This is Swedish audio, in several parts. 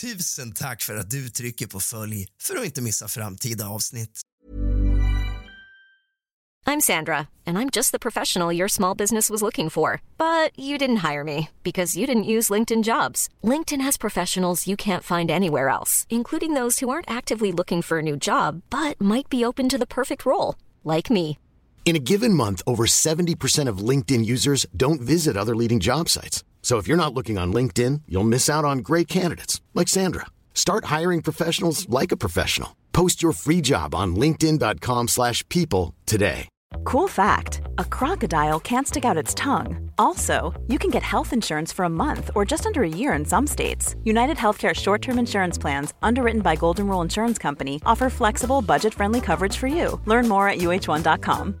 Tusen tack för att du trycker på följ för att inte missa framtida avsnitt. I'm Sandra, and I'm just the professional your small business was looking for. But you didn't hire me because you didn't use LinkedIn jobs. LinkedIn has professionals you can't find anywhere else, including those who aren't actively looking for a new job but might be open to the perfect role, like me. In a given month, over 70% of LinkedIn users don't visit other leading job sites. So if you're not looking on LinkedIn, you'll miss out on great candidates like Sandra. Start hiring professionals like a professional. Post your free job on linkedin.com/people today. Cool fact a crocodile can't stick out its tongue. Also, you can get health insurance for a month or just under a year in some states. United Healthcare short term insurance plans, underwritten by Golden Rule Insurance Company, offer flexible, budget friendly coverage for you. Learn more at uh1.com.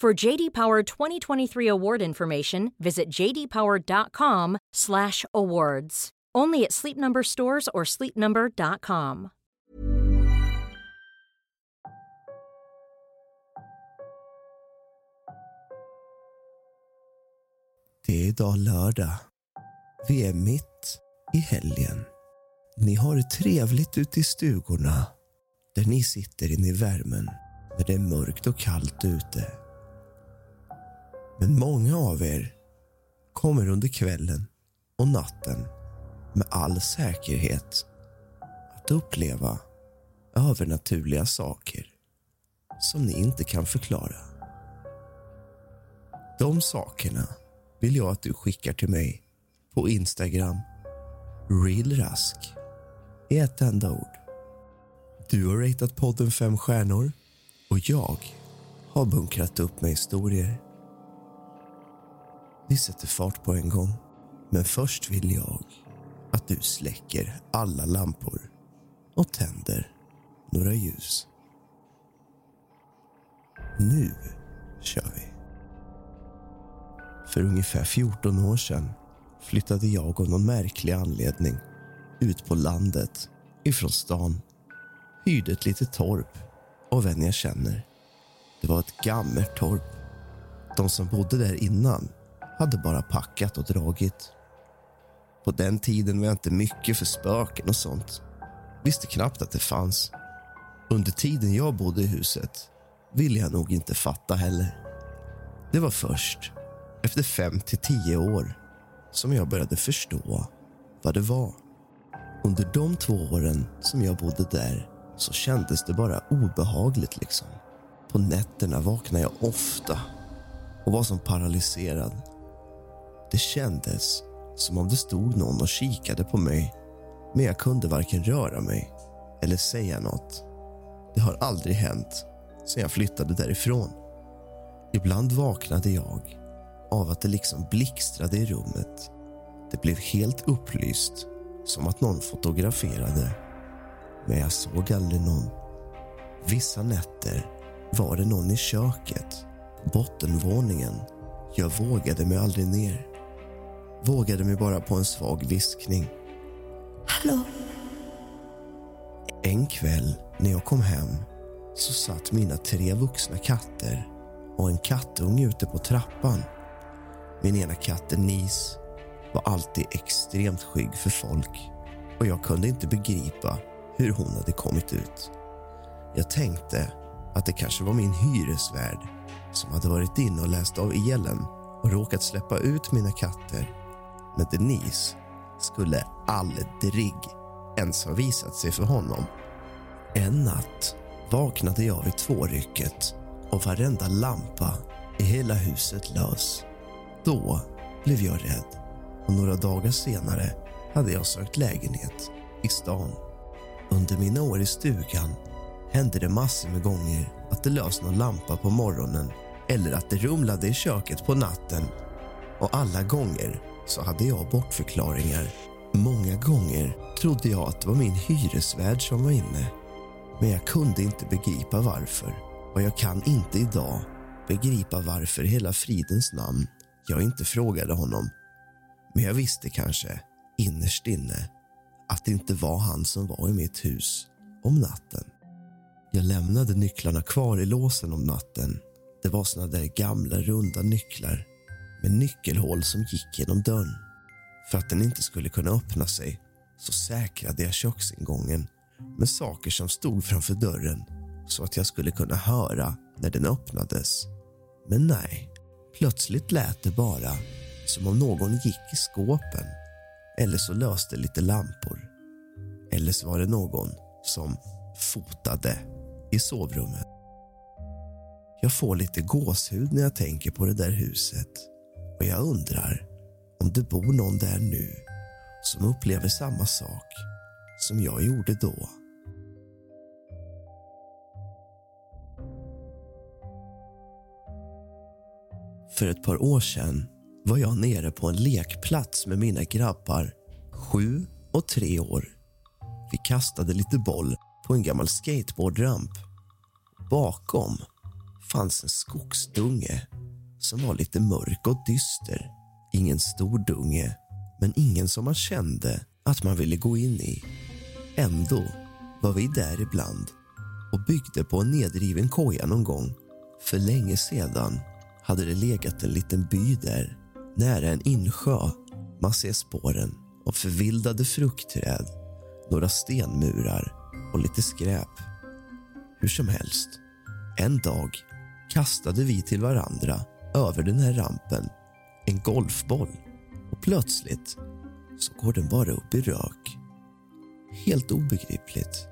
For JD Power 2023 award information, visit jdpower.com/awards. Only at Sleep Number stores or sleepnumber.com. Det är idag lördag. Vi är mitt i helgen. Ni har det trevligt ute i stugorna där ni sitter inne i värmen när det är mörkt och kallt ute. Men många av er kommer under kvällen och natten med all säkerhet att uppleva övernaturliga saker som ni inte kan förklara. De sakerna vill jag att du skickar till mig på Instagram. Realrask i ett enda ord. Du har ratat podden fem stjärnor och jag har bunkrat upp med historier. Vi sätter fart på en gång, men först vill jag att du släcker alla lampor och tänder några ljus. Nu kör vi. För ungefär 14 år sedan flyttade jag av någon märklig anledning ut på landet ifrån stan. Hyrde ett litet torp av en jag känner. Det var ett gammalt torp. De som bodde där innan hade bara packat och dragit. På den tiden var jag inte mycket för spöken och sånt. Visste knappt att det fanns. Under tiden jag bodde i huset ville jag nog inte fatta heller. Det var först efter fem till tio år som jag började förstå vad det var. Under de två åren som jag bodde där så kändes det bara obehagligt. liksom. På nätterna vaknade jag ofta och var som paralyserad. Det kändes som om det stod någon och kikade på mig men jag kunde varken röra mig eller säga något. Det har aldrig hänt sedan jag flyttade därifrån. Ibland vaknade jag av att det liksom blixtrade i rummet. Det blev helt upplyst, som att någon fotograferade. Men jag såg aldrig någon. Vissa nätter var det någon i köket, på bottenvåningen. Jag vågade mig aldrig ner. Vågade mig bara på en svag viskning. Hallå? En kväll när jag kom hem så satt mina tre vuxna katter och en kattunge ute på trappan. Min ena katt Denise var alltid extremt skygg för folk och jag kunde inte begripa hur hon hade kommit ut. Jag tänkte att det kanske var min hyresvärd som hade varit inne och läst av elen och råkat släppa ut mina katter. Men Denise skulle aldrig ens ha visat sig för honom. En natt vaknade jag vid tvårycket och varenda lampa i hela huset lös. Då blev jag rädd och några dagar senare hade jag sökt lägenhet i stan. Under mina år i stugan hände det massor med gånger att det lös någon lampa på morgonen eller att det rumlade i köket på natten. Och alla gånger så hade jag bortförklaringar Många gånger trodde jag att det var min hyresvärd som var inne. Men jag kunde inte begripa varför. Och jag kan inte idag begripa varför i hela fridens namn jag inte frågade honom. Men jag visste kanske, innerst inne, att det inte var han som var i mitt hus om natten. Jag lämnade nycklarna kvar i låsen om natten. Det var såna där gamla runda nycklar med nyckelhål som gick genom dörren. För att den inte skulle kunna öppna sig så säkrade jag köksingången med saker som stod framför dörren så att jag skulle kunna höra när den öppnades. Men nej, plötsligt lät det bara som om någon gick i skåpen eller så löste lite lampor. Eller så var det någon som fotade i sovrummet. Jag får lite gåshud när jag tänker på det där huset och jag undrar om det bor någon där nu som upplever samma sak som jag gjorde då. För ett par år sedan var jag nere på en lekplats med mina grabbar, sju och tre år. Vi kastade lite boll på en gammal skateboardramp. Bakom fanns en skogsdunge som var lite mörk och dyster. Ingen stor dunge, men ingen som man kände att man ville gå in i. Ändå var vi där ibland och byggde på en nedriven koja någon gång. För länge sedan hade det legat en liten by där, nära en insjö. Man ser spåren av förvildade fruktträd, några stenmurar och lite skräp. Hur som helst, en dag kastade vi till varandra över den här rampen en golfboll och plötsligt så går den bara upp i rök. Helt obegripligt.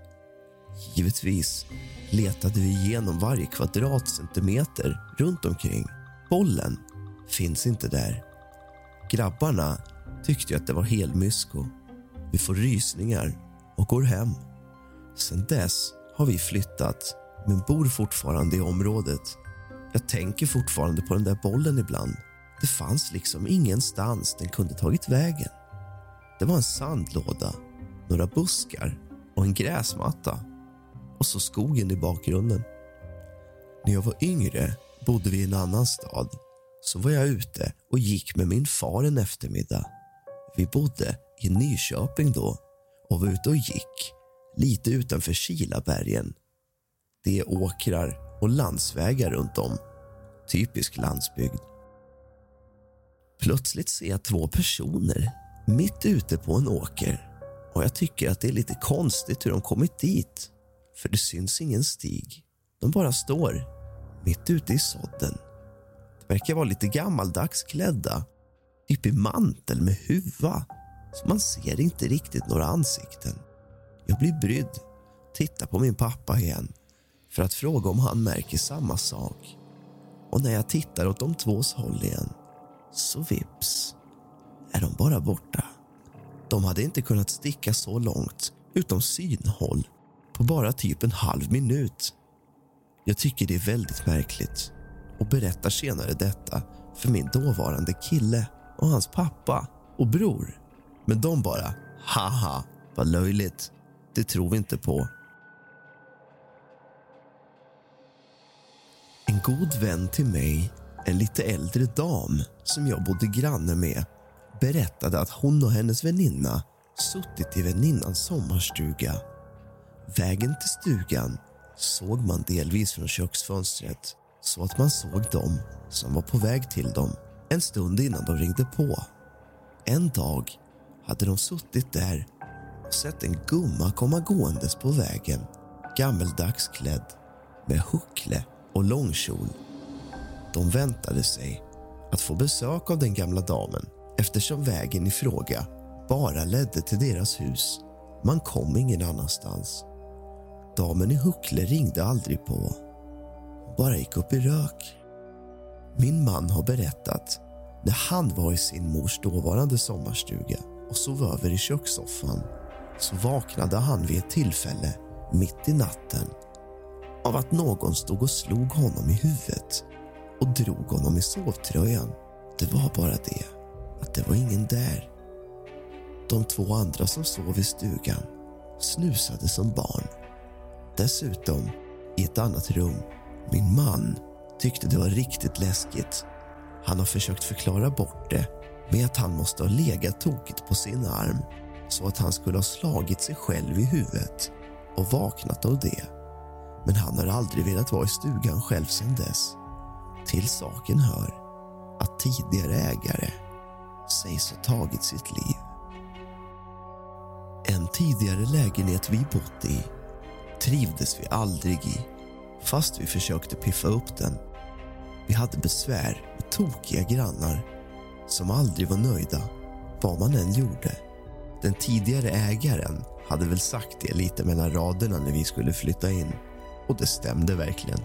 Givetvis letade vi igenom varje kvadratcentimeter runt omkring. Bollen finns inte där. Grabbarna tyckte att det var helmysko. Vi får rysningar och går hem. Sen dess har vi flyttat, men bor fortfarande i området. Jag tänker fortfarande på den där bollen ibland. Det fanns liksom ingenstans den kunde tagit vägen. Det var en sandlåda, några buskar och en gräsmatta. Och så skogen i bakgrunden. När jag var yngre bodde vi i en annan stad. Så var jag ute och gick med min far en eftermiddag. Vi bodde i Nyköping då och var ute och gick lite utanför Kilabergen. Det är åkrar och landsvägar runt om. Typisk landsbygd. Plötsligt ser jag två personer mitt ute på en åker och jag tycker att det är lite konstigt hur de kommit dit. För det syns ingen stig. De bara står mitt ute i sådden. De verkar vara lite gammaldags klädda. Typ i mantel med huva. Så man ser inte riktigt några ansikten. Jag blir brydd. Tittar på min pappa igen för att fråga om han märker samma sak. Och när jag tittar åt de tvås håll igen, så vips är de bara borta. De hade inte kunnat sticka så långt utom synhåll på bara typ en halv minut. Jag tycker det är väldigt märkligt och berättar senare detta för min dåvarande kille och hans pappa och bror. Men de bara, haha, vad löjligt. Det tror vi inte på. En god vän till mig, en lite äldre dam som jag bodde granne med berättade att hon och hennes väninna suttit i väninnans sommarstuga. Vägen till stugan såg man delvis från köksfönstret så att man såg dem som var på väg till dem en stund innan de ringde på. En dag hade de suttit där och sett en gumma komma gåendes på vägen gammeldags klädd med huckle och långkjol. De väntade sig att få besök av den gamla damen eftersom vägen i fråga bara ledde till deras hus. Man kom ingen annanstans. Damen i huckle ringde aldrig på. Bara gick upp i rök. Min man har berättat när han var i sin mors dåvarande sommarstuga och sov över i kökssoffan så vaknade han vid ett tillfälle mitt i natten av att någon stod och slog honom i huvudet och drog honom i sovtröjan. Det var bara det att det var ingen där. De två andra som sov i stugan snusade som barn. Dessutom, i ett annat rum, min man tyckte det var riktigt läskigt. Han har försökt förklara bort det med att han måste ha legat tokigt på sin arm så att han skulle ha slagit sig själv i huvudet och vaknat av det. Men han har aldrig velat vara i stugan själv sedan dess. Till saken hör att tidigare ägare sägs ha tagit sitt liv. En tidigare lägenhet vi bott i trivdes vi aldrig i fast vi försökte piffa upp den. Vi hade besvär med tokiga grannar som aldrig var nöjda vad man än gjorde. Den tidigare ägaren hade väl sagt det lite mellan raderna när vi skulle flytta in och det stämde verkligen.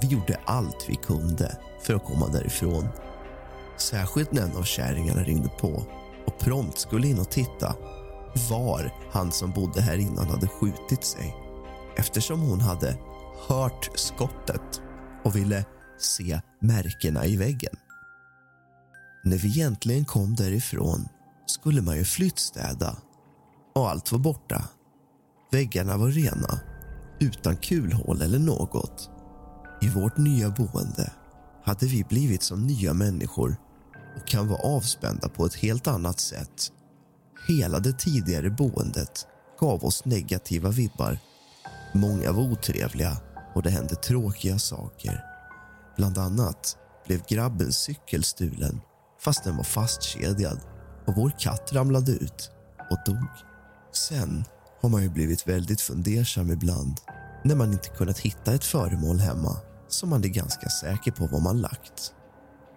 Vi gjorde allt vi kunde för att komma därifrån. Särskilt när en av kärringarna ringde på och prompt skulle in och titta var han som bodde här innan hade skjutit sig eftersom hon hade hört skottet och ville se märkena i väggen. När vi egentligen kom därifrån skulle man ju flyttstäda och allt var borta. Väggarna var rena, utan kulhål eller något. I vårt nya boende hade vi blivit som nya människor och kan vara avspända på ett helt annat sätt. Hela det tidigare boendet gav oss negativa vibbar. Många var otrevliga och det hände tråkiga saker. Bland annat blev grabbens cykel stulen fast den var fastkedjad och vår katt ramlade ut och dog. Sen har man ju blivit väldigt fundersam ibland när man inte kunnat hitta ett föremål hemma som man är ganska säker på var man lagt.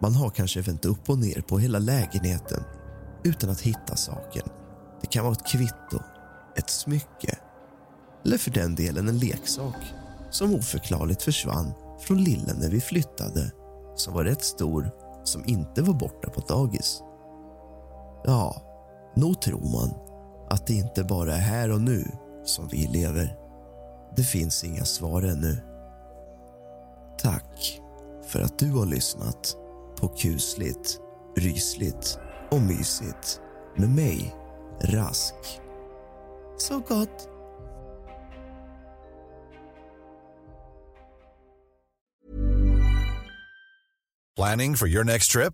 Man har kanske vänt upp och ner på hela lägenheten utan att hitta saken. Det kan vara ett kvitto, ett smycke eller för den delen en leksak som oförklarligt försvann från Lille när vi flyttade som var rätt stor som inte var borta på dagis. Ja, nog tror man att det inte bara är här och nu som vi lever. Det finns inga svar ännu. Tack för att du har lyssnat på kusligt, rysligt och mysigt med mig, Rask. Så gott! Planning for your next trip?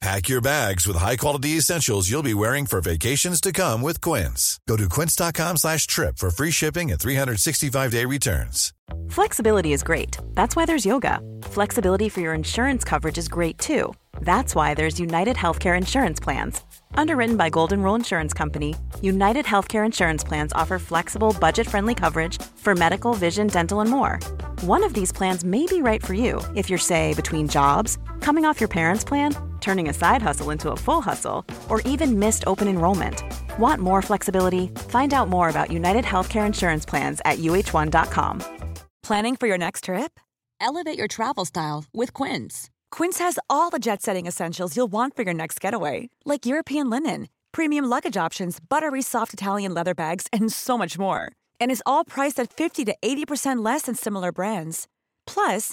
Pack your bags with high-quality essentials you'll be wearing for vacations to come with Quince. Go to quince.com slash trip for free shipping and 365-day returns. Flexibility is great. That's why there's yoga. Flexibility for your insurance coverage is great too. That's why there's United Healthcare Insurance Plans. Underwritten by Golden Rule Insurance Company, United Healthcare Insurance Plans offer flexible, budget friendly coverage for medical, vision, dental, and more. One of these plans may be right for you if you're, say, between jobs, coming off your parents' plan, turning a side hustle into a full hustle, or even missed open enrollment. Want more flexibility? Find out more about United Healthcare Insurance Plans at uh1.com. Planning for your next trip? Elevate your travel style with Quince. Quince has all the jet setting essentials you'll want for your next getaway, like European linen, premium luggage options, buttery soft Italian leather bags, and so much more. And is all priced at 50 to 80% less than similar brands. Plus,